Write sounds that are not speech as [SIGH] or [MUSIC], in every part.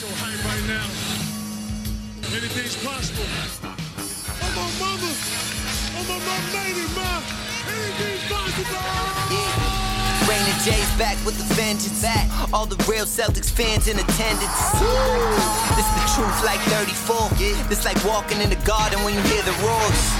so hype right now. Anything's possible. I'm on mama. I'm on my lady, ma. Anything's possible. Raina J's back with the vengeance. Back. All the real Celtics fans in attendance. This is the truth like 34. This like walking in the garden when you hear the roars.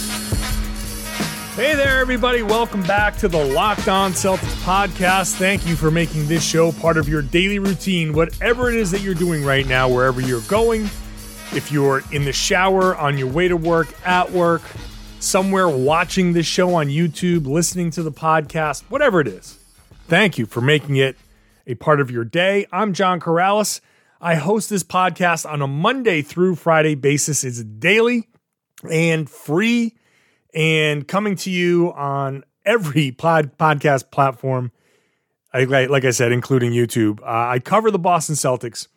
Hey there, everybody. Welcome back to the Locked On Celtics podcast. Thank you for making this show part of your daily routine, whatever it is that you're doing right now, wherever you're going. If you're in the shower, on your way to work, at work, somewhere watching this show on YouTube, listening to the podcast, whatever it is, thank you for making it a part of your day. I'm John Karalis. I host this podcast on a Monday through Friday basis. It's daily and free and coming to you on every pod, podcast platform. I, like I said, including YouTube. Uh, I cover the Boston Celtics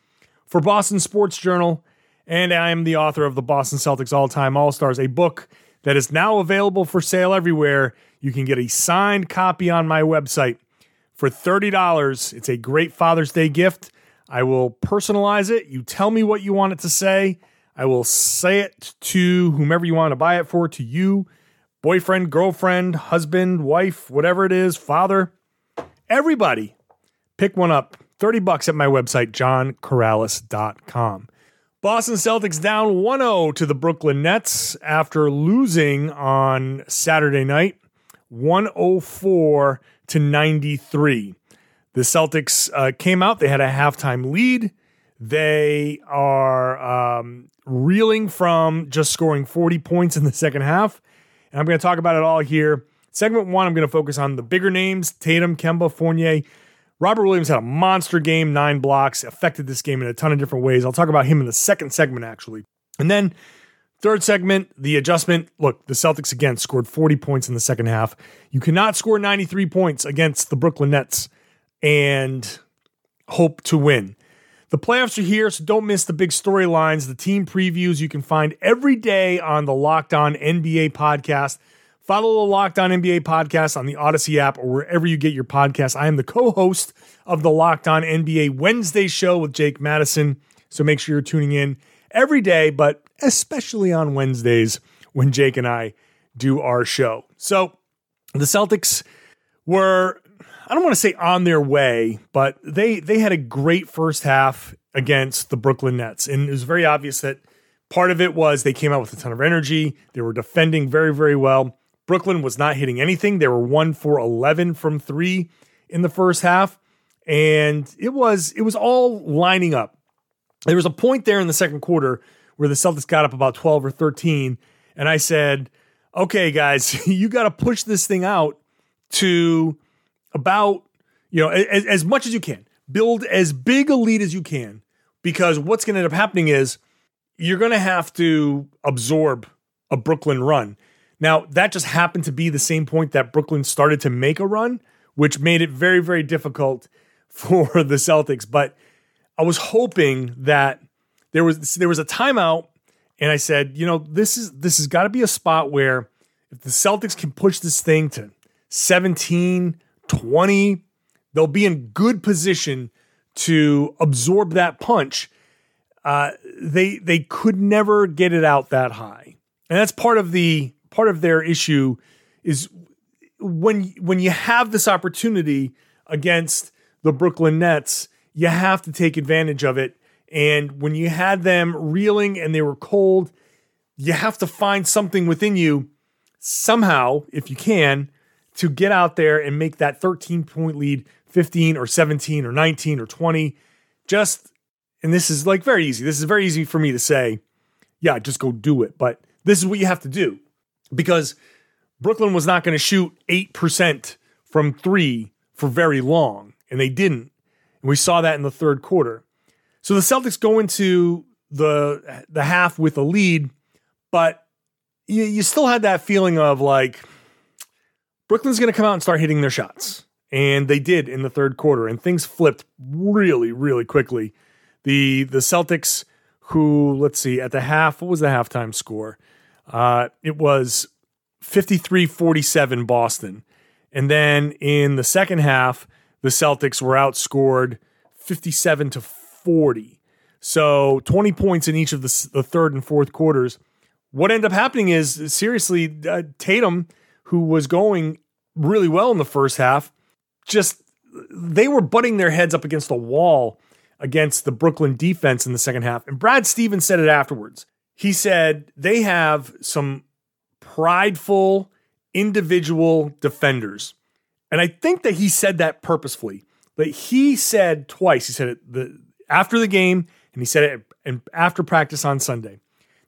for Boston Sports Journal, and I am the author of the Boston Celtics All Time All Stars, a book that is now available for sale everywhere. You can get a signed copy on my website for $30. It's a great Father's Day gift. I will personalize it. You tell me what you want it to say. I will say it to whomever you want to buy it for, to you boyfriend, girlfriend, husband, wife, whatever it is, father, everybody, pick one up. 30 bucks at my website, johnkaralis.com. Boston Celtics down 1 0 to the Brooklyn Nets after losing on Saturday night, 104 to 93. The Celtics uh, came out, they had a halftime lead. They are um, reeling from just scoring 40 points in the second half and I'm going to talk about it all here. Segment one, I'm going to focus on the bigger names Tatum, Kemba, Fournier. Robert Williams had a monster game, nine blocks, affected this game in a ton of different ways. I'll talk about him in the second segment, actually. And then, third segment, the adjustment. Look, the Celtics again scored 40 points in the second half. You cannot score 93 points against the Brooklyn Nets and hope to win. The playoffs are here, so don't miss the big storylines, the team previews you can find every day on the Locked On NBA podcast. Follow the Locked On NBA podcast on the Odyssey app or wherever you get your podcasts. I am the co host of the Locked On NBA Wednesday show with Jake Madison. So make sure you're tuning in every day, but especially on Wednesdays when Jake and I do our show. So the Celtics were I don't want to say on their way, but they they had a great first half against the Brooklyn Nets, and it was very obvious that part of it was they came out with a ton of energy. They were defending very very well. Brooklyn was not hitting anything. They were one for eleven from three in the first half, and it was it was all lining up. There was a point there in the second quarter where the Celtics got up about twelve or thirteen, and I said, "Okay, guys, [LAUGHS] you got to push this thing out to." About you know as, as much as you can build as big a lead as you can because what's going to end up happening is you're going to have to absorb a Brooklyn run. Now, that just happened to be the same point that Brooklyn started to make a run, which made it very, very difficult [LAUGHS] for the Celtics. But I was hoping that there was there was a timeout, and I said, you know, this is this has got to be a spot where if the Celtics can push this thing to 17, 20, they'll be in good position to absorb that punch. Uh, they they could never get it out that high, and that's part of the part of their issue is when when you have this opportunity against the Brooklyn Nets, you have to take advantage of it. And when you had them reeling and they were cold, you have to find something within you somehow, if you can, to get out there and make that 13 point lead 15 or 17 or 19 or 20. Just, and this is like very easy. This is very easy for me to say, yeah, just go do it. But this is what you have to do because Brooklyn was not going to shoot 8% from three for very long, and they didn't. And we saw that in the third quarter. So the Celtics go into the the half with a lead, but you, you still had that feeling of like Brooklyn's going to come out and start hitting their shots. And they did in the third quarter, and things flipped really, really quickly. The the Celtics, who let's see, at the half, what was the halftime score? Uh, it was 53-47 Boston. And then in the second half, the Celtics were outscored 57 to 40. So 20 points in each of the, the third and fourth quarters. What ended up happening is seriously, uh, Tatum, who was going really well in the first half, just they were butting their heads up against a wall against the Brooklyn defense in the second half. And Brad Stevens said it afterwards. He said they have some prideful individual defenders. And I think that he said that purposefully. But he said twice, he said it the, after the game, and he said it and after practice on Sunday.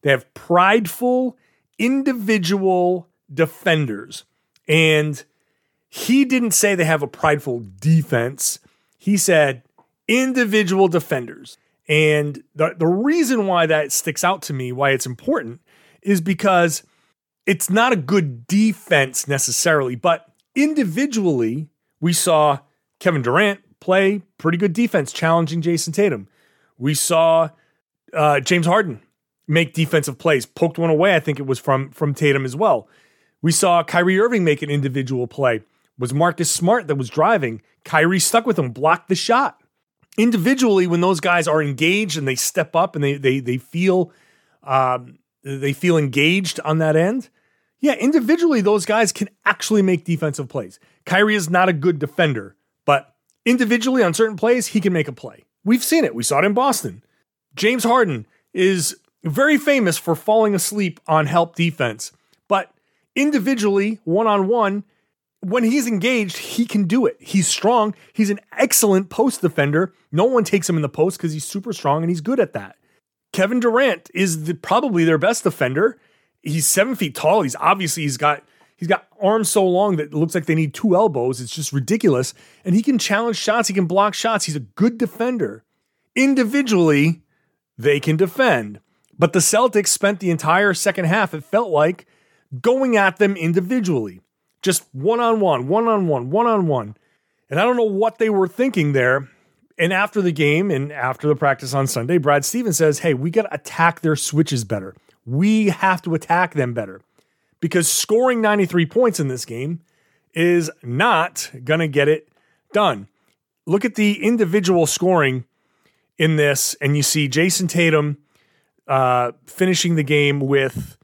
They have prideful individual defenders. And he didn't say they have a prideful defense. He said individual defenders. And the, the reason why that sticks out to me, why it's important, is because it's not a good defense necessarily, but individually, we saw Kevin Durant play pretty good defense, challenging Jayson Tatum. We saw uh, James Harden make defensive plays, poked one away. I think it was from from Tatum as well. We saw Kyrie Irving make an individual play. Was Marcus Smart that was driving? Kyrie stuck with him, blocked the shot. Individually, when those guys are engaged and they step up and they they they feel um, they feel engaged on that end, yeah, individually, those guys can actually make defensive plays. Kyrie is not a good defender, but individually on certain plays, he can make a play. We've seen it. We saw it in Boston. James Harden is very famous for falling asleep on help defense, individually, one on one, when he's engaged, he can do it. He's strong. He's an excellent post defender. No one takes him in the post because he's super strong and he's good at that. Kevin Durant is the, probably their best defender he's seven feet tall. He's obviously he's got he's got arms so long that it looks like they need two elbows. It's just ridiculous. And he can challenge shots. He can block shots. He's a good defender. Individually, they can defend. But the Celtics spent the entire second half, it felt like, going at them individually. Just one on one, one on one, one on one. And I don't know what they were thinking there. And after the game and after the practice on Sunday, Brad Stevens says, hey, we got to attack their switches better. We have to attack them better because scoring 93 points in this game is not going to get it done. Look at the individual scoring in this, and you see Jayson Tatum uh, finishing the game with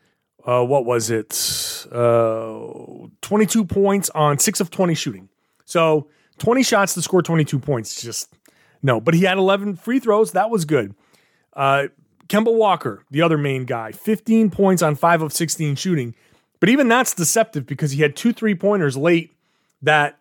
uh, what was it? Uh, 22 points on six of 20 shooting. So 20 shots to score 22 points. Just no, but he had 11 free throws. That was good. Uh, Kemba Walker, the other main guy, 15 points on 5 of 16 shooting. But even that's deceptive because he had two three pointers late that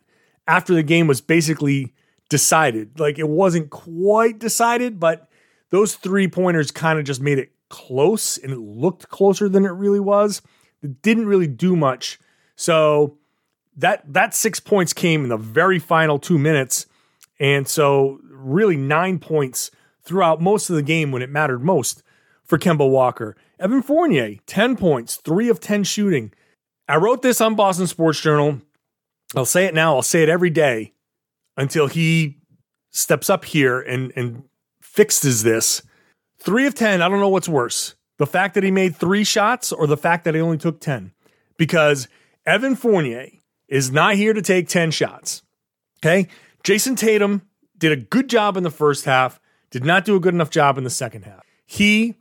after the game was basically decided. Like it wasn't quite decided, but those three pointers kind of just made it close and it looked closer than it really was. It didn't really do much. So that that 6 points came in the very final 2 minutes. And so really 9 points throughout most of the game when it mattered most for Kemba Walker. Evan Fournier, 10 points, 3 of 10 shooting. I wrote this on Boston Sports Journal. I'll say it now, I'll say it every day until he steps up here and, and fixes this. 3 of 10, I don't know what's worse. The fact that he made 3 shots or the fact that he only took 10. Because Evan Fournier is not here to take 10 shots. Okay? Jayson Tatum did a good job in the first half did not do a good enough job in the second half. He,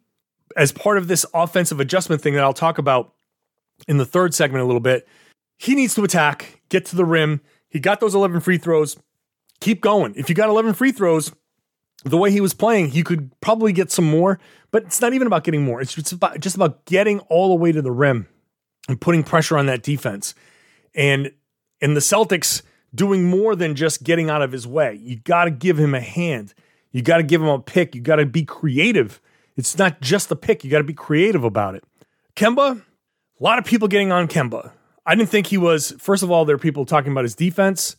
as part of this offensive adjustment thing that I'll talk about in the third segment a little bit, he needs to attack, get to the rim. He got those 11 free throws. Keep going. If you got 11 free throws, the way he was playing, he could probably get some more, but it's not even about getting more. It's just about, just about getting all the way to the rim and putting pressure on that defense. And and the Celtics doing more than just getting out of his way. You got to give him a hand. You got to give him a pick. You got to be creative. It's not just the pick. You got to be creative about it. Kemba, a lot of people getting on Kemba. I didn't think he was. First of all, there are people talking about his defense.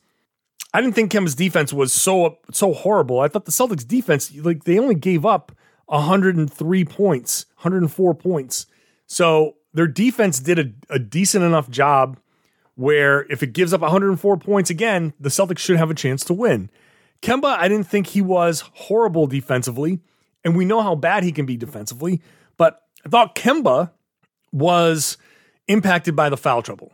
I didn't think Kemba's defense was so so horrible. I thought the Celtics defense, like they only gave up 103 points, 104 points. So their defense did a, a decent enough job where if it gives up 104 points again, the Celtics should have a chance to win. Kemba, I didn't think he was horrible defensively, and we know how bad he can be defensively, but I thought Kemba was impacted by the foul trouble.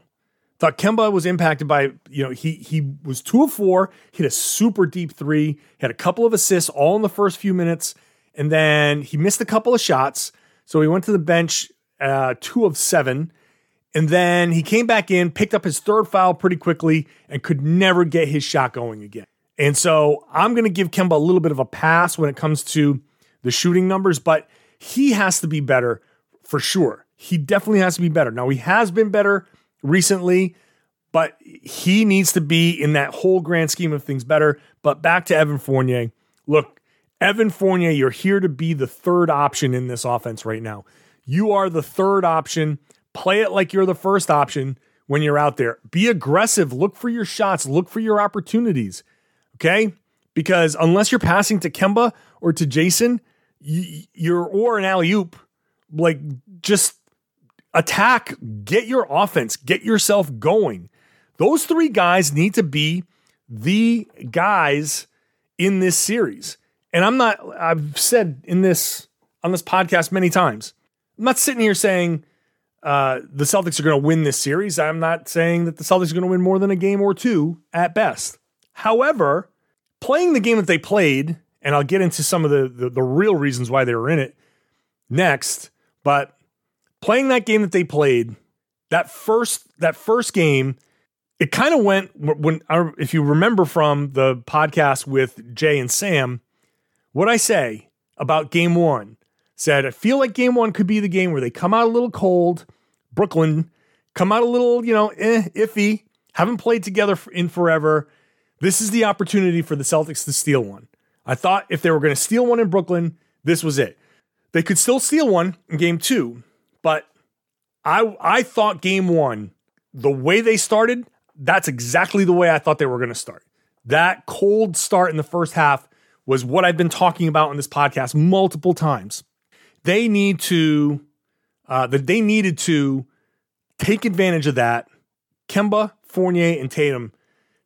Thought Kemba was impacted by, you know, he he was two of four, hit a super deep three, had a couple of assists all in the first few minutes, and then he missed a couple of shots. So he went to the bench, uh, two of seven, and then he came back in, picked up his third foul pretty quickly, and could never get his shot going again. And so I'm going to give Kemba a little bit of a pass when it comes to the shooting numbers, but he has to be better for sure. He definitely has to be better. Now, he has been better recently, but he needs to be in that whole grand scheme of things better. But back to Evan Fournier. Look, Evan Fournier, you're here to be the third option in this offense right now. You are the third option. Play it like you're the first option when you're out there. Be aggressive. Look for your shots. Look for your opportunities. Okay? Because unless you're passing to Kemba or to Jayson, you're or an alley oop, like just attack, get your offense, get yourself going. Those three guys need to be the guys in this series. And I'm not, I've said in this, on this podcast many times, I'm not sitting here saying uh, the Celtics are going to win this series. I'm not saying that the Celtics are going to win more than a game or two at best. However, playing the game that they played, and I'll get into some of the, the, the real reasons why they were in it next, but playing that game that they played, that first that first game, it kind of went when if you remember from the podcast with Jay and Sam, what I say about game 1 said I feel like game 1 could be the game where they come out a little cold, Brooklyn come out a little, you know, eh, iffy, haven't played together in forever. This is the opportunity for the Celtics to steal one. I thought if they were going to steal one in Brooklyn, this was it. They could still steal one in game 2, but I I thought game one, the way they started, that's exactly the way I thought they were going to start. That cold start in the first half was what I've been talking about in this podcast multiple times. They need to, uh, that they needed to take advantage of that. Kemba, Fournier, and Tatum.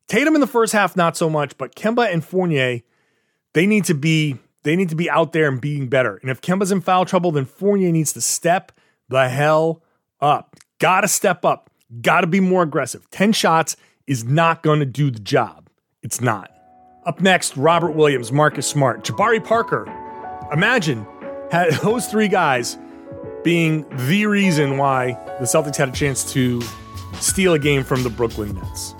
Tatum in the first half, not so much, but Kemba and Fournier, they need to be they need to be out there and being better. And if Kemba's in foul trouble, then Fournier needs to step the hell up. Got to step up. Got to be more aggressive. 10 shots is not to do the job. It's not. Up next, Robert Williams, Marcus Smart, Jabari Parker. Imagine had [LAUGHS] those three guys being the reason why the Celtics had a chance to steal a game from the Brooklyn Nets.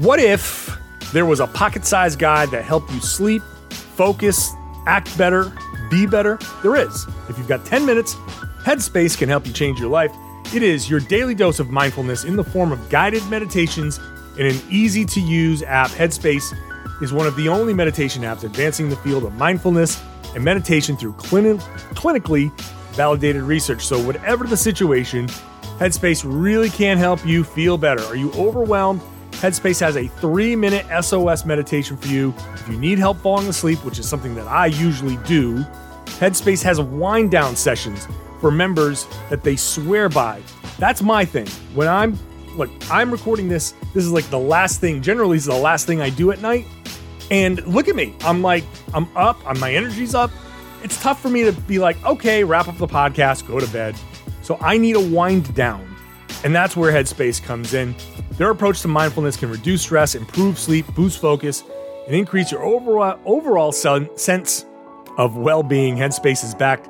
What if there was a pocket sized guy that helped you sleep, focus, act better, be better? There is. If you've got 10 minutes, Headspace can help you change your life. It is your daily dose of mindfulness in the form of guided meditations in an easy to use app. Headspace is one of the only meditation apps advancing the field of mindfulness and meditation through clini- clinically validated research. So, whatever the situation, Headspace really can help you feel better. Are you overwhelmed? Headspace has a three minute SOS meditation for you. If you need help falling asleep, which is something that I usually do, Headspace has wind down sessions for members that they swear by. That's my thing. When I'm look, I'm recording this. This is like the last thing. Generally, is the last thing I do at night. And look at me. I'm like, I'm up. I'm, my energy's up. It's tough for me to be like, okay, wrap up the podcast, go to bed. So I need a wind down. And that's where Headspace comes in. Their approach to mindfulness can reduce stress, improve sleep, boost focus, and increase your overall overall sense of well-being. Headspace is backed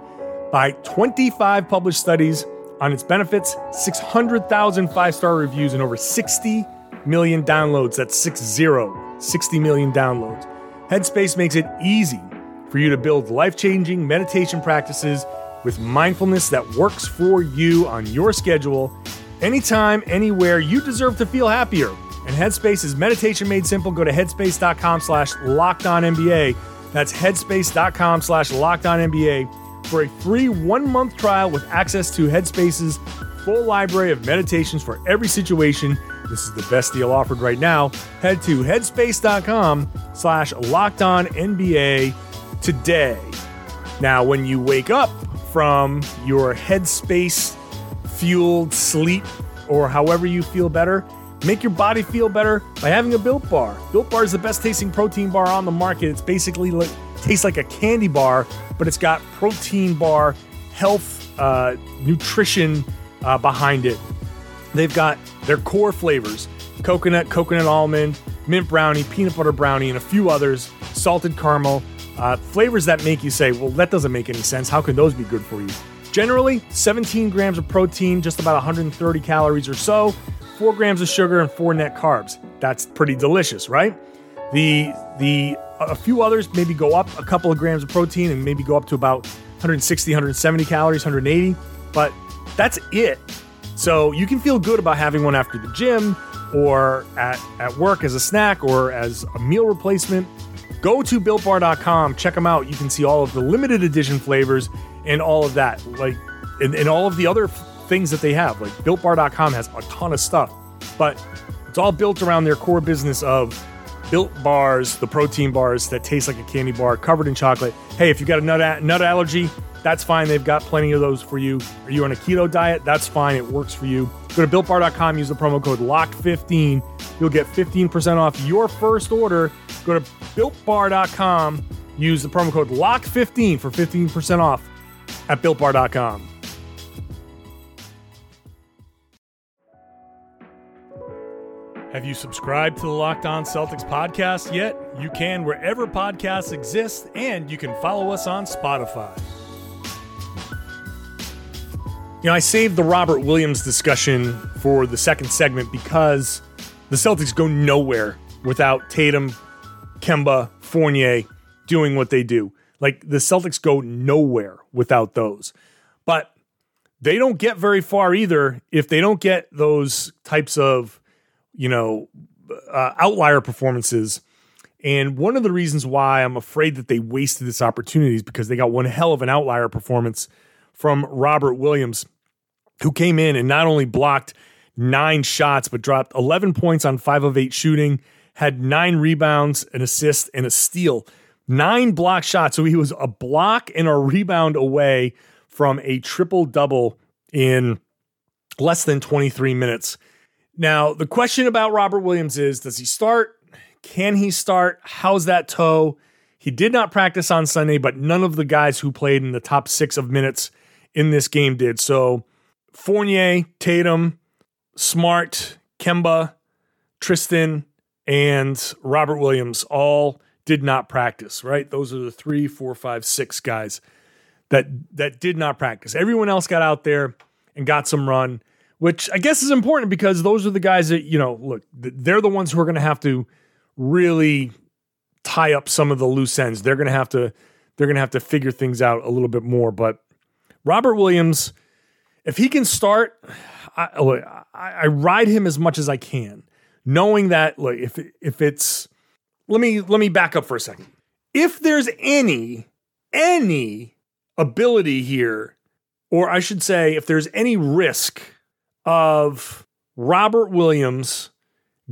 by 25 published studies on its benefits, 600,000 five star reviews, and over 60 million downloads. That's 60, 60 million downloads. Headspace makes it easy for you to build life changing meditation practices with mindfulness that works for you on your schedule, anytime, anywhere. You deserve to feel happier. And Headspace is meditation made simple. Go to headspace.com slash locked on. That's headspace.com slash locked on for a free one month trial with access to Headspace's full library of meditations for every situation. This is the best deal offered right now. Head to headspace.com slash locked on NBA today. Now, when you wake up from your Headspace fueled sleep or however you feel better. Make your body feel better by having a Built Bar. Built Bar is the best tasting protein bar on the market. It's basically like tastes like a candy bar, but it's got protein bar, health, uh, nutrition uh, behind it. They've got their core flavors: coconut, coconut almond, mint brownie, peanut butter brownie, and a few others. Salted caramel. Uh, flavors that make you say, "Well, that doesn't make any sense. How can those be good for you?" Generally, 17 grams of protein, just about 130 calories or so, 4 grams of sugar, and 4 net carbs. That's pretty delicious, right? The the a few others maybe go up a couple of grams of protein and maybe go up to about 160, 170 calories, 180, but that's it. So you can feel good about having one after the gym or at, at work as a snack or as a meal replacement. Go to builtbar.com, check them out. You can see all of the limited edition flavors and all of that. Like, and, and all of the other things that they have. Like, builtbar.com has a ton of stuff, but it's all built around their core business of built bars, the protein bars that taste like a candy bar covered in chocolate. Hey, if you've got a nut, nut allergy, that's fine. They've got plenty of those for you. Are you on a keto diet? That's fine. It works for you. Go to builtbar.com, use the promo code LOCK15. You'll get 15% off your first order. Go to builtbar.com, use the promo code LOCK15 for 15% off at builtbar.com. Have you subscribed to the Locked On Celtics podcast yet? You can wherever podcasts exist, and you can follow us on Spotify. You know, I saved the Robert Williams discussion for the second segment because the Celtics go nowhere without Tatum, Kemba, Fournier doing what they do. Like the Celtics go nowhere without those. But they don't get very far either if they don't get those types of, you know, uh, outlier performances. And one of the reasons why I'm afraid that they wasted this opportunity is because they got one hell of an outlier performance from Robert Williams, who came in and not only blocked nine shots, but dropped 11 points on five of eight shooting, had nine rebounds, an assist, and a steal. Nine block shots. So he was a block and a rebound away from a triple double in less than 23 minutes. Now, the question about Robert Williams is does he start? Can he start? How's that toe? He did not practice on Sunday, but none of the guys who played in the top six of minutes in this game did. So Fournier, Tatum, Smart, Kemba, Tristan, and Robert Williams all did not practice, right? Those are the three, four, five, six guys that that did not practice. Everyone else got out there and got some run, which I guess is important because those are the guys that, you know, look, they're the ones who are going to have to really tie up some of the loose ends. They're going to have to they're going to have to figure things out a little bit more, but Robert Williams if he can start, I, I, ride him as much as I can, knowing that look, if if it's let me let me back up for a second. If there's any any ability here, or I should say, if there's any risk of Robert Williams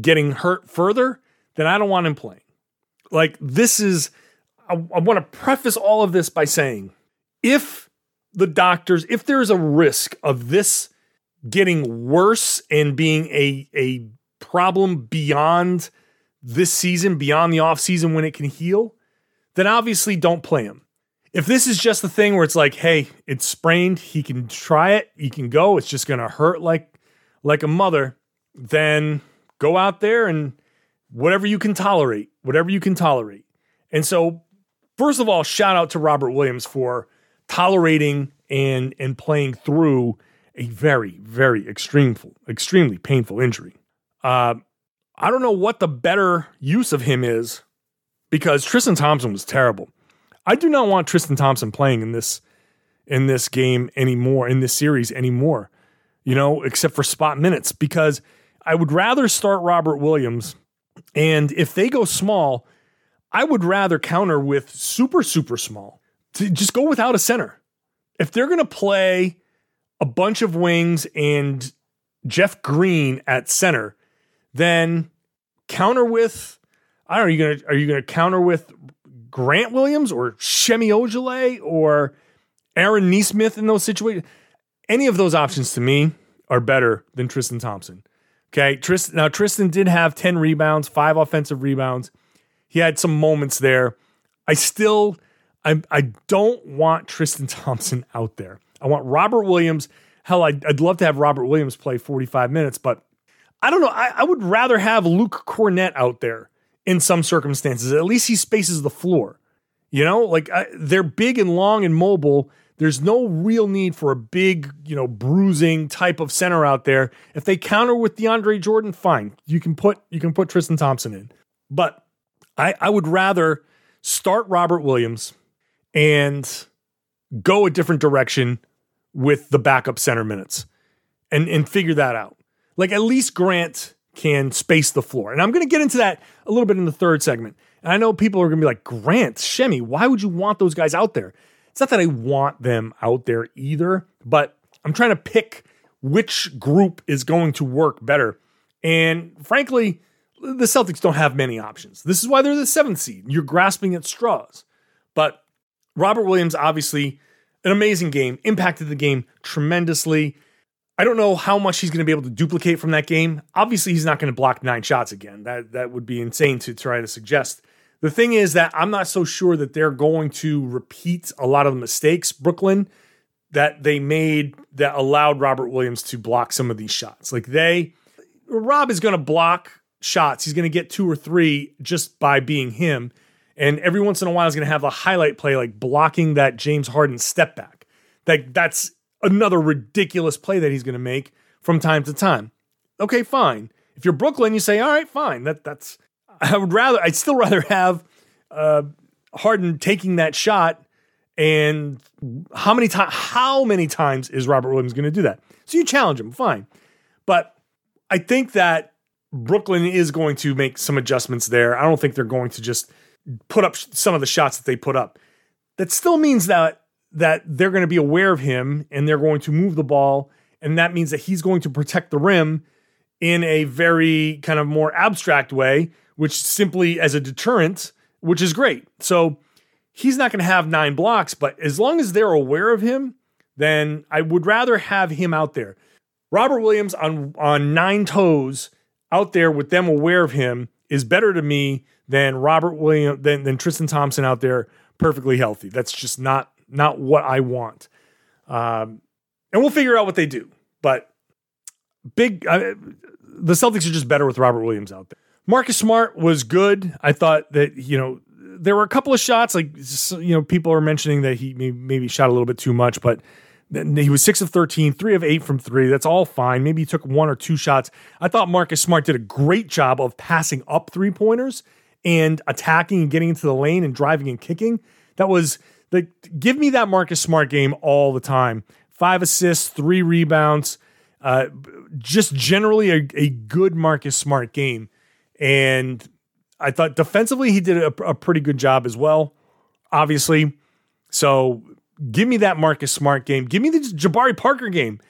getting hurt further, then I don't want him playing. Like this is, I, I want to preface all of this by saying, if the doctors, if there's a risk of this getting worse and being a a problem beyond this season, beyond the offseason when it can heal, then obviously don't play him. If this is just the thing where it's like, hey, it's sprained, he can try it, he can go, it's just gonna hurt like like a mother, then go out there and whatever you can tolerate, whatever you can tolerate. And so, first of all, shout out to Robert Williams for tolerating and and playing through a very very extreme extremely painful injury. Uh, I don't know what the better use of him is because Tristan Thompson was terrible. I do not want Tristan Thompson playing in this in this game anymore in this series anymore. You know, except for spot minutes because I would rather start Robert Williams and if they go small, I would rather counter with super super small. To just go without a center if they're going to play a bunch of wings and Jeff Green at center, then counter with I don't know. Are you gonna are you gonna counter with Grant Williams or Semi Ojeleye or Aaron Nesmith in those situations? any of those options to me are better than Tristan Thompson. Okay, Tristan. Now Tristan did have ten rebounds, five offensive rebounds. He had some moments there. I still, I, I don't want Tristan Thompson out there. I want Robert Williams. Hell, I'd, I'd love to have Robert Williams play 45 minutes, but I don't know. I, I would rather have Luke Kornet out there in some circumstances. At least he spaces the floor. You know, like I, they're big and long and mobile. There's no real need for a big, you know, bruising type of center out there. If they counter with DeAndre Jordan, fine. You can put you can put Tristan Thompson in. But I, I would rather start Robert Williams and go a different direction with the backup center minutes and, and figure that out. Like at least Grant can space the floor. And I'm going to get into that a little bit in the third segment. And I know people are going to be like, Grant, Semi, why would you want those guys out there? It's not that I want them out there either, but I'm trying to pick which group is going to work better. And frankly, the Celtics don't have many options. This is why they're the seventh seed. You're grasping at straws. But Robert Williams, obviously, an amazing game, impacted the game tremendously. I don't know how much he's going to be able to duplicate from that game. Obviously, he's not going to block nine shots again. That that would be insane to try to suggest. The thing is that I'm not so sure that they're going to repeat a lot of the mistakes Brooklyn that they made that allowed Robert Williams to block some of these shots. Like they Rob is going to block shots. He's going to get two or three just by being him. And every once in a while, he's going to have a highlight play like blocking that James Harden step back. That that's another ridiculous play that he's going to make from time to time. Okay, fine. If you're Brooklyn, you say, all right, fine. That that's. I would rather. I'd still rather have uh, Harden taking that shot. And how many times? How many times is Robert Williams going to do that? So you challenge him, fine. But I think that Brooklyn is going to make some adjustments there. I don't think they're going to just put up some of the shots that they put up. That still means that that they're going to be aware of him and they're going to move the ball and that means that he's going to protect the rim in a very kind of more abstract way, which simply as a deterrent, which is great. So he's not going to have nine blocks, but as long as they're aware of him, then I would rather have him out there. Robert Williams on on nine toes out there with them aware of him is better to me than Robert Williams than, than Tristan Thompson out there perfectly healthy. That's just not not what I want. Um, and we'll figure out what they do. But big, the Celtics are just better with Robert Williams out there. Marcus Smart was good. I thought that you know there were a couple of shots like you know people are mentioning that he maybe shot a little bit too much, but he was six of 13, three of eight from three. That's all fine. Maybe he took one or two shots. I thought Marcus Smart did a great job of passing up three pointers and attacking and getting into the lane and driving and kicking. That was the give me that Marcus Smart game all the time. Five assists, three rebounds, uh, just generally a, a, good Marcus Smart game. And I thought defensively he did a, a pretty good job as well. Obviously, so Give me that Marcus Smart game. Give me the Jabari Parker game.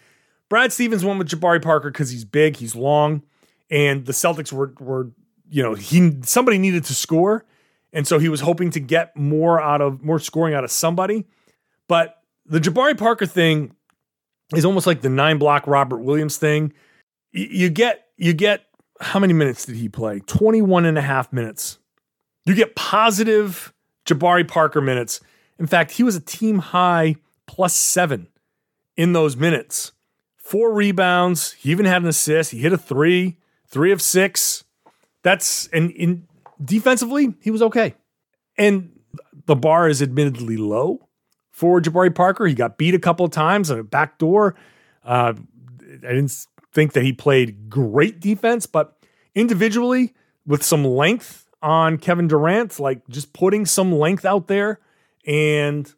Brad Stevens won with Jabari Parker because he's big, he's long, and the Celtics were were you know he somebody needed to score, and so he was hoping to get more out of more scoring out of somebody. But the Jabari Parker thing is almost like the nine block Robert Williams thing. you get you get how many minutes did he play? 21 and a half minutes. You get positive Jabari Parker minutes in fact, he was a team high plus seven in those minutes. Four rebounds. He even had an assist. He hit a three, three of six. That's and in defensively, he was okay. And the bar is admittedly low for Jabari Parker. He got beat a couple of times on a back door. Uh, I didn't think that he played great defense, but individually, with some length on Kevin Durant, like just putting some length out there, and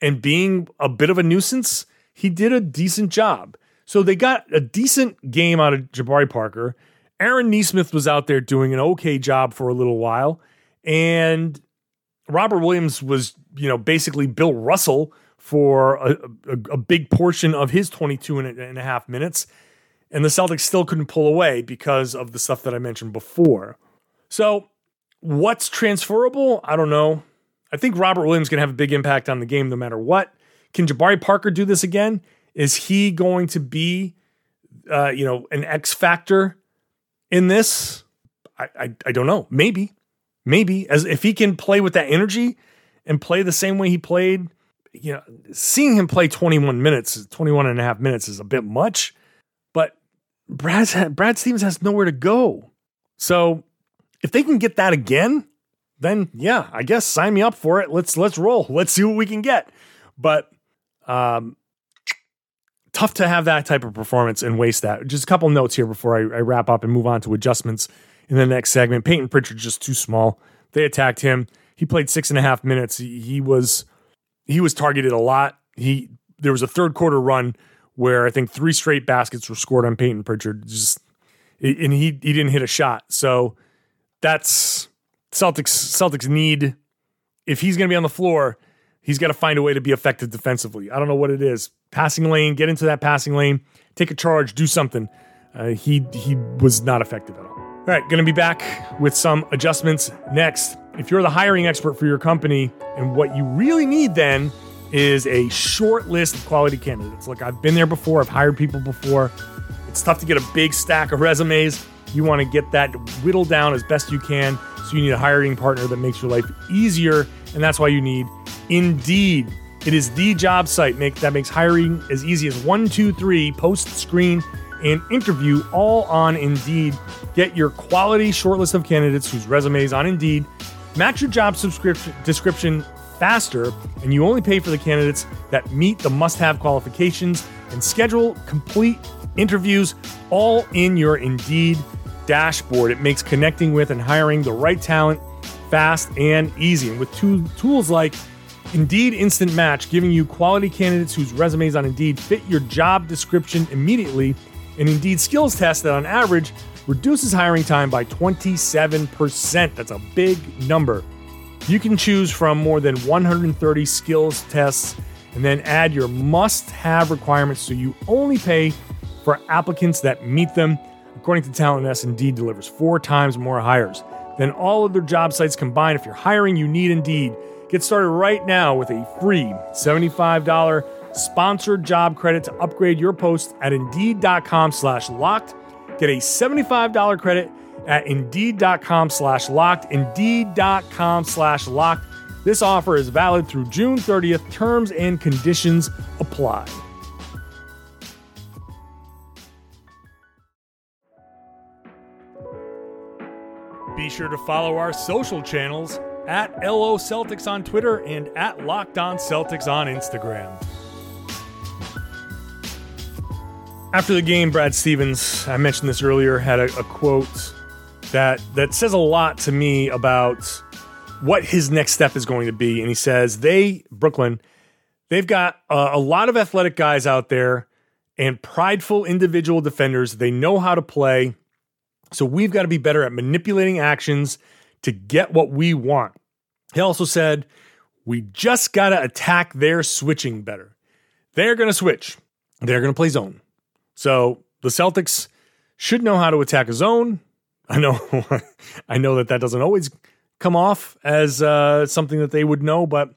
and being a bit of a nuisance, he did a decent job. So they got a decent game out of Jabari Parker. Aaron Nesmith was out there doing an okay job for a little while. And Robert Williams was, you know, basically Bill Russell for a, a, a big portion of his 22 and a, and a half minutes. And the Celtics still couldn't pull away because of the stuff that I mentioned before. So, what's transferable? I don't know. I think Robert Williams going to have a big impact on the game no matter what. Can Jabari Parker do this again? Is he going to be, uh, you know, an X factor in this? I, I, I don't know. Maybe, maybe as if he can play with that energy and play the same way he played. You know, seeing him play 21 minutes, 21 and a half minutes is a bit much, but Brad's, Brad Stevens has nowhere to go. So if they can get that again, then yeah, I guess sign me up for it. Let's let's roll. Let's see what we can get. But um, tough to have that type of performance and waste that. Just a couple notes here before I, I wrap up and move on to adjustments in the next segment. Peyton Pritchard just too small. They attacked him. He played six and a half minutes. He, he was he was targeted a lot. He there was a third quarter run where I think three straight baskets were scored on Peyton Pritchard. Just and he he didn't hit a shot. So that's Celtics Celtics need if he's going to be on the floor, he's got to find a way to be effective defensively. I don't know what it is. Passing lane, get into that passing lane, take a charge, do something. Uh, he he was not effective at all. All right, going to be back with some adjustments next. If you're the hiring expert for your company, and what you really need then is a short list of quality candidates. Look, I've been there before. I've hired people before. It's tough to get a big stack of resumes. You want to get that whittled down as best you can. So you need a hiring partner that makes your life easier, and that's why you need Indeed. It is the job site make, that makes hiring as easy as one, two, three, post, screen, and interview all on Indeed. Get your quality shortlist of candidates whose resumes on Indeed match your job subscription description faster, and you only pay for the candidates that meet the must-have qualifications and schedule complete interviews all in your Indeed dashboard. It makes connecting with and hiring the right talent fast and easy. And with two tools like Indeed Instant Match, giving you quality candidates whose resumes on Indeed fit your job description immediately, and Indeed Skills Test that on average reduces hiring time by 27%. That's a big number. You can choose from more than 130 skills tests and then add your must have requirements so you only pay for applicants that meet them. According to Talent Nest, Indeed delivers four times more hires than all other job sites combined. If you're hiring, you need Indeed. Get started right now with a free $75 sponsored job credit to upgrade your post at Indeed.com slash locked. Get a $75 credit at Indeed.com slash locked. Indeed.com slash locked. This offer is valid through June 30th. Terms and conditions apply. Be sure to follow our social channels at LO Celtics on Twitter and at Locked On Celtics on Instagram. After the game, Brad Stevens, I mentioned this earlier, had a, a quote that that says a lot to me about what his next step is going to be. And he says they Brooklyn, they've got a, a lot of athletic guys out there and prideful individual defenders. They know how to play. So we've got to be better at manipulating actions to get what we want. He also said, we just got to attack their switching better. They're going to switch, they're going to play zone. So the Celtics should know how to attack a zone. I know, [LAUGHS] I know that that doesn't always come off as uh, something that they would know, but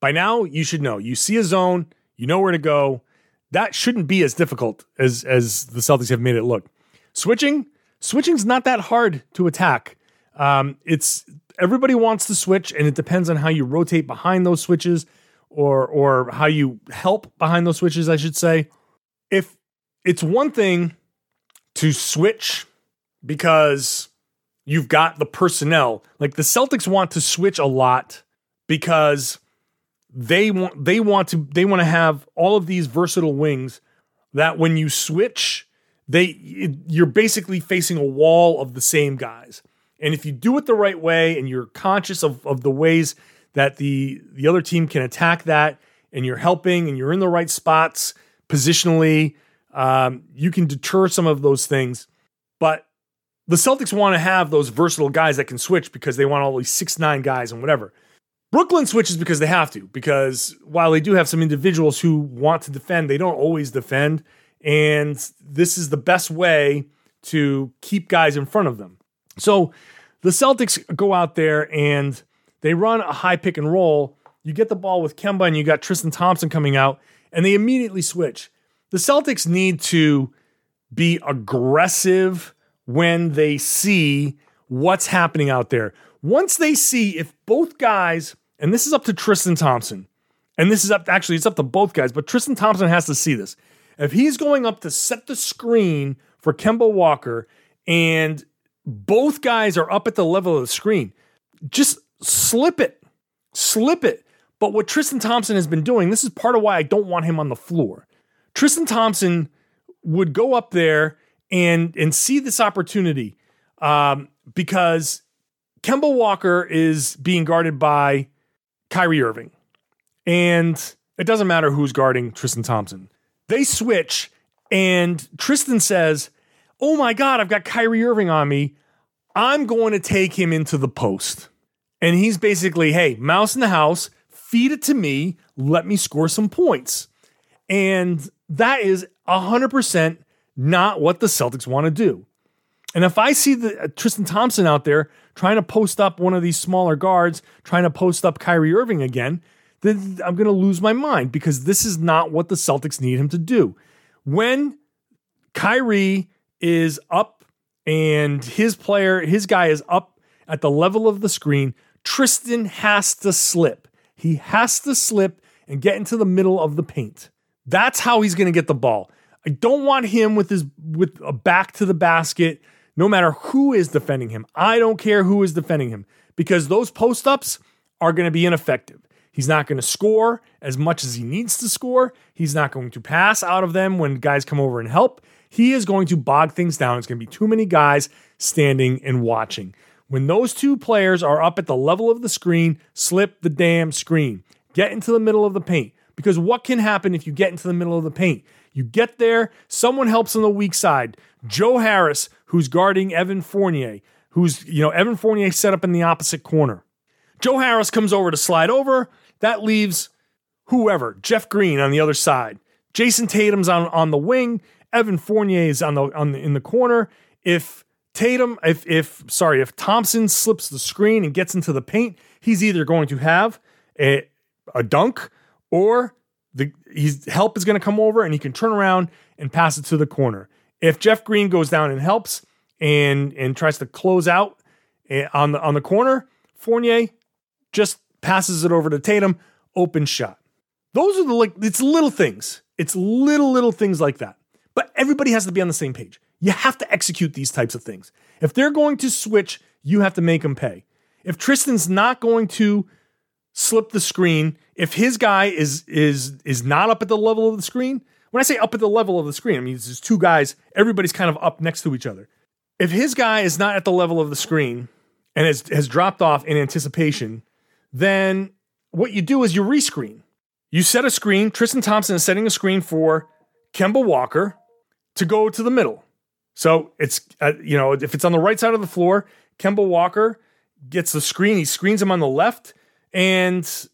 by now you should know. You see a zone, you know where to go. That shouldn't be as difficult as as the Celtics have made it look. Switching, switching's not that hard to attack. Um, it's everybody wants to switch, and it depends on how you rotate behind those switches, or or how you help behind those switches. I should say. If it's one thing to switch because you've got the personnel, like the Celtics want to switch a lot because they want they want to they want to have all of these versatile wings that when you switch they it, you're basically facing a wall of the same guys. And if you do it the right way and you're conscious of, of the ways that the the other team can attack that and you're helping and you're in the right spots positionally, um, you can deter some of those things. But the Celtics want to have those versatile guys that can switch because they want all these six nine guys and whatever. Brooklyn switches because they have to, because while they do have some individuals who want to defend, they don't always defend. And this is the best way to keep guys in front of them. So the Celtics go out there and they run a high pick and roll. You get the ball with Kemba and you got Tristan Thompson coming out, and they immediately switch. the Celtics need to be aggressive when they see what's happening out there. Once they see if both guys, and this is up to Tristan Thompson, and this is up actually it's up to both guys, but Tristan Thompson has to see this. If he's going up to set the screen for Kemba Walker and both guys are up at the level of the screen, just slip it. Slip it. But what Tristan Thompson has been doing, this is part of why I don't want him on the floor. Tristan Thompson would go up there and and see this opportunity um, because Kemba Walker is being guarded by Kyrie Irving. And it doesn't matter who's guarding Tristan Thompson. They switch, and Tristan says, Oh my God, I've got Kyrie Irving on me. I'm going to take him into the post. And he's basically, Hey, mouse in the house, feed it to me, let me score some points. And that is 100% not what the Celtics want to do. And if I see the uh, Tristan Thompson out there trying to post up one of these smaller guards, trying to post up Kyrie Irving again, then I'm going to lose my mind because this is not what the Celtics need him to do. When Kyrie is up and his player, his guy is up at the level of the screen, Tristan has to slip. He has to slip and get into the middle of the paint. That's how he's going to get the ball. I don't want him with his with a back to the basket no matter who is defending him. I don't care who is defending him because those post ups are going to be ineffective. He's not going to score as much as he needs to score. He's not going to pass out of them when guys come over and help. He is going to bog things down. It's going to be too many guys standing and watching. When those two players are up at the level of the screen, slip the damn screen. Get into the middle of the paint. Because what can happen if you get into the middle of the paint? You get there, someone helps on the weak side. Joe Harris, who's guarding Evan Fournier, who's, you know, Evan Fournier set up in the opposite corner. Joe Harris comes over to slide over. That leaves whoever, Jeff Green on the other side. Jayson Tatum's on, on the wing. Evan Fournier is on the, on the in the corner. If Tatum, if if sorry, if Thompson slips the screen and gets into the paint, he's either going to have a, a dunk or the his help is going to come over and he can turn around and pass it to the corner. If Jeff Green goes down and helps and and tries to close out eh, on the on the corner, Fournier just passes it over to Tatum, open shot. Those are the like it's little things. It's little little things like that. But everybody has to be on the same page. You have to execute these types of things. If they're going to switch, you have to make them pay. If Tristan's not going to slip the screen. If his guy is is is not up at the level of the screen, when I say up at the level of the screen, I mean there's two guys, everybody's kind of up next to each other. If his guy is not at the level of the screen and has has dropped off in anticipation, then what you do is you rescreen. You set a screen. Tristan Thompson is setting a screen for Kemba Walker to go to the middle. So it's uh, you know if it's on the right side of the floor, Kemba Walker gets the screen. He screens him on the left and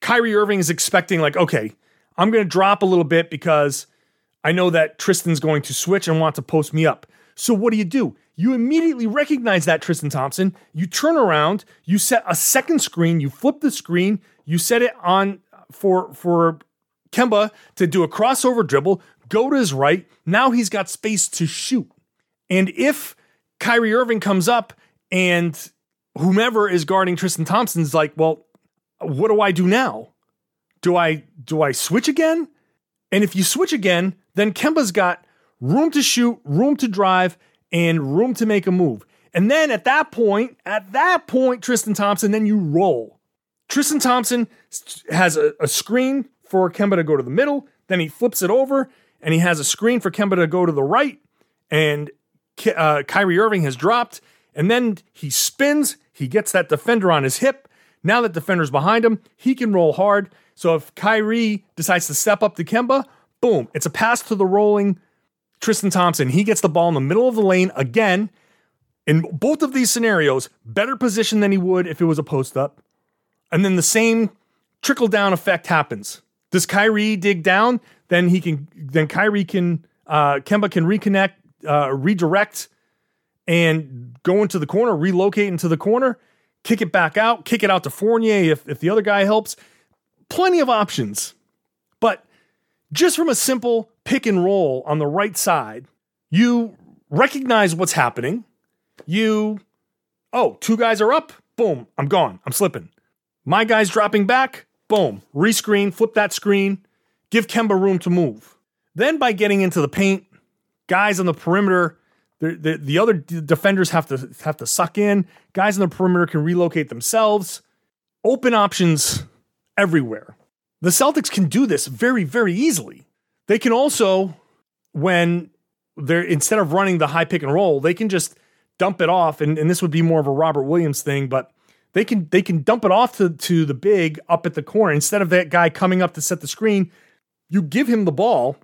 Kyrie Irving is expecting, like, okay, I'm going to drop a little bit because I know that Tristan's going to switch and want to post me up. So what do you do? You immediately recognize that Tristan Thompson. You turn around, you set a second screen, you flip the screen, you set it on for for Kemba to do a crossover dribble, go to his right. Now he's got space to shoot. And if Kyrie Irving comes up and whomever is guarding Tristan Thompson's like, well, what do I do now? Do I do I switch again? And if you switch again, then Kemba's got room to shoot, room to drive, and room to make a move. And then at that point, at that point, Tristan Thompson, then you roll. Tristan Thompson has a, a screen for Kemba to go to the middle. Then he flips it over and he has a screen for Kemba to go to the right. And uh, Kyrie Irving has dropped. And then he spins. He gets that defender on his hip. Now that defender's behind him, he can roll hard. So if Kyrie decides to step up to Kemba, boom, it's a pass to the rolling Tristan Thompson. He gets the ball in the middle of the lane again. In both of these scenarios, better position than he would if it was a post up. And then the same trickle down effect happens. Does Kyrie dig down? Then he can. Then Kyrie can. Uh, Kemba can reconnect, uh, redirect, and go into the corner, relocate into the corner kick it back out, kick it out to Fournier if, if the other guy helps. Plenty of options. But just from a simple pick and roll on the right side, you recognize what's happening. You, oh, two guys are up. Boom, I'm gone. I'm slipping. My guy's dropping back. Boom, rescreen, flip that screen, give Kemba room to move. Then by getting into the paint, guys on the perimeter, the, the, the other defenders have to have to suck in. Guys on the perimeter can relocate themselves. Open options everywhere. The Celtics can do this very, very easily. They can also, when they're instead of running the high pick and roll, they can just dump it off. And, and this would be more of a Robert Williams thing, but they can they can dump it off to, to the big up at the corner. Instead of that guy coming up to set the screen, you give him the ball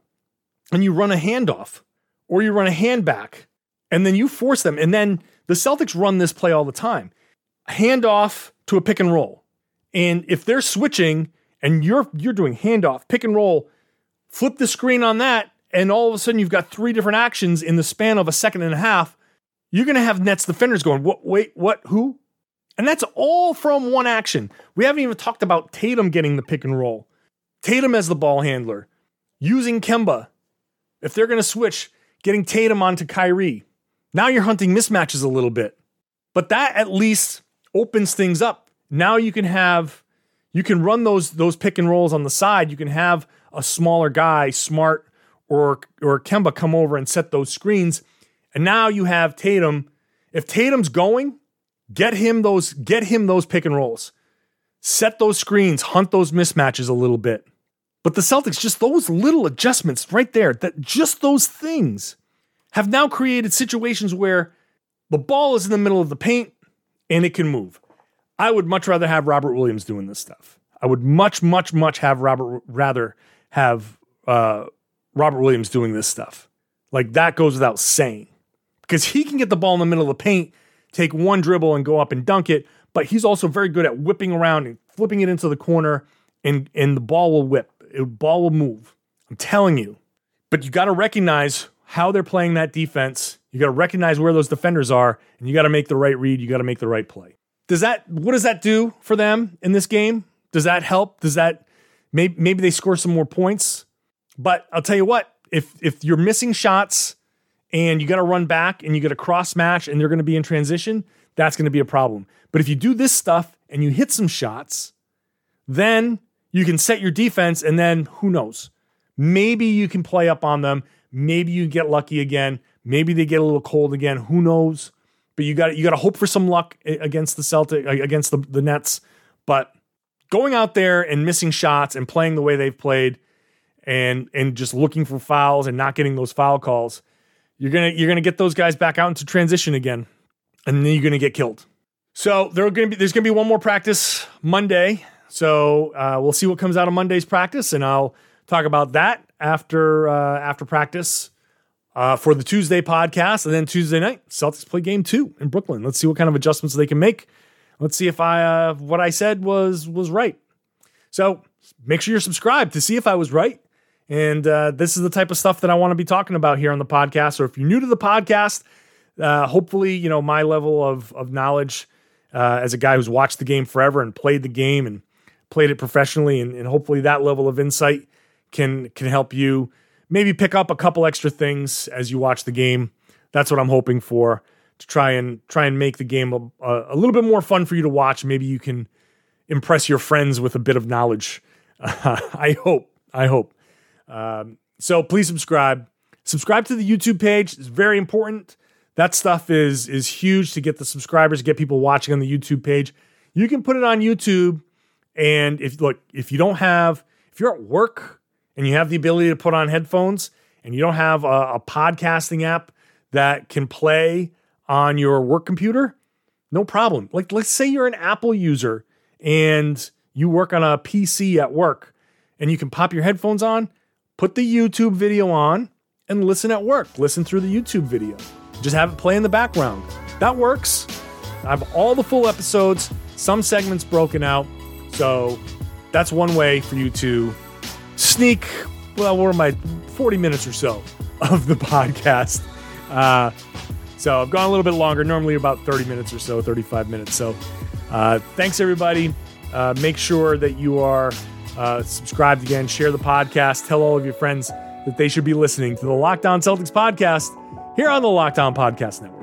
and you run a handoff or you run a hand back and then you force them. And then the Celtics run this play all the time. Handoff to a pick and roll. And if they're switching and you're you're doing handoff, pick and roll, flip the screen on that, and all of a sudden you've got three different actions in the span of a second and a half, you're gonna have Nets defenders going, what wait, what, who? And that's all from one action. We haven't even talked about Tatum getting the pick and roll. Tatum as the ball handler, using Kemba. If they're gonna switch, getting Tatum onto Kyrie. Now you're hunting mismatches a little bit. But that at least opens things up. Now you can have you can run those those pick and rolls on the side. You can have a smaller guy, smart or or Kemba come over and set those screens. And now you have Tatum. If Tatum's going, get him those get him those pick and rolls. Set those screens, hunt those mismatches a little bit. But the Celtics just those little adjustments right there, that just those things have now created situations where the ball is in the middle of the paint and it can move. I would much rather have Robert Williams doing this stuff. I would much, much, much have Robert rather have uh, Robert Williams doing this stuff. Like that goes without saying, because he can get the ball in the middle of the paint, take one dribble and go up and dunk it. But he's also very good at whipping around and flipping it into the corner, and and the ball will whip. The ball will move. I'm telling you. But you got to recognize how they're playing that defense. You got to recognize where those defenders are, and you got to make the right read. You got to make the right play. Does that what does that do for them in this game? Does that help? Does that maybe maybe they score some more points? But I'll tell you what, if if you're missing shots and you got to run back and you got to cross match and they're going to be in transition, that's going to be a problem. But if you do this stuff and you hit some shots, then you can set your defense and then who knows? Maybe you can play up on them. Maybe you get lucky again. Maybe they get a little cold again. Who knows? but you got you got to hope for some luck against the Celtic against the, the Nets. But going out there and missing shots and playing the way they've played, and and just looking for fouls and not getting those foul calls, you're gonna you're gonna get those guys back out into transition again, and then you're gonna get killed. So there gonna be there's gonna be one more practice Monday. So uh, we'll see what comes out of Monday's practice, and I'll talk about that after uh, after practice uh, for the Tuesday podcast. And then Tuesday night, Celtics play game two in Brooklyn. Let's see what kind of adjustments they can make. Let's see if I uh, what I said was was right. So make sure you're subscribed to see if I was right. And uh, this is the type of stuff that I want to be talking about here on the podcast. So if you're new to the podcast, uh, hopefully you know my level of of knowledge uh, as a guy who's watched the game forever and played the game and played it professionally, and, and hopefully that level of insight can can help you maybe pick up a couple extra things as you watch the game. That's what I'm hoping for to try and try and make the game a, a little bit more fun for you to watch. Maybe you can impress your friends with a bit of knowledge. Uh, [LAUGHS] I hope. I hope. Um, so please subscribe. Subscribe to the YouTube page. It's very important. That stuff is is huge to get the subscribers, get people watching on the YouTube page. You can put it on YouTube, and if look, if you don't have, if you're at work and you have the ability to put on headphones and you don't have a, a podcasting app that can play on your work computer, no problem. Like, let's say you're an Apple user and you work on a PC at work and you can pop your headphones on, put the YouTube video on, and listen at work. Listen through the YouTube video. Just have it play in the background. That works. I have all the full episodes, some segments broken out. So that's one way for you to sneak, well, am I, 40 minutes or so of the [LAUGHS] podcast. Uh, so I've gone a little bit longer, normally about 30 minutes or so, 35 minutes. So uh, thanks, everybody. Uh, make sure that you are Uh, subscribe again, share the podcast, tell all of your friends that they should be listening to the Locked On Celtics podcast here on the Locked On Podcast Network.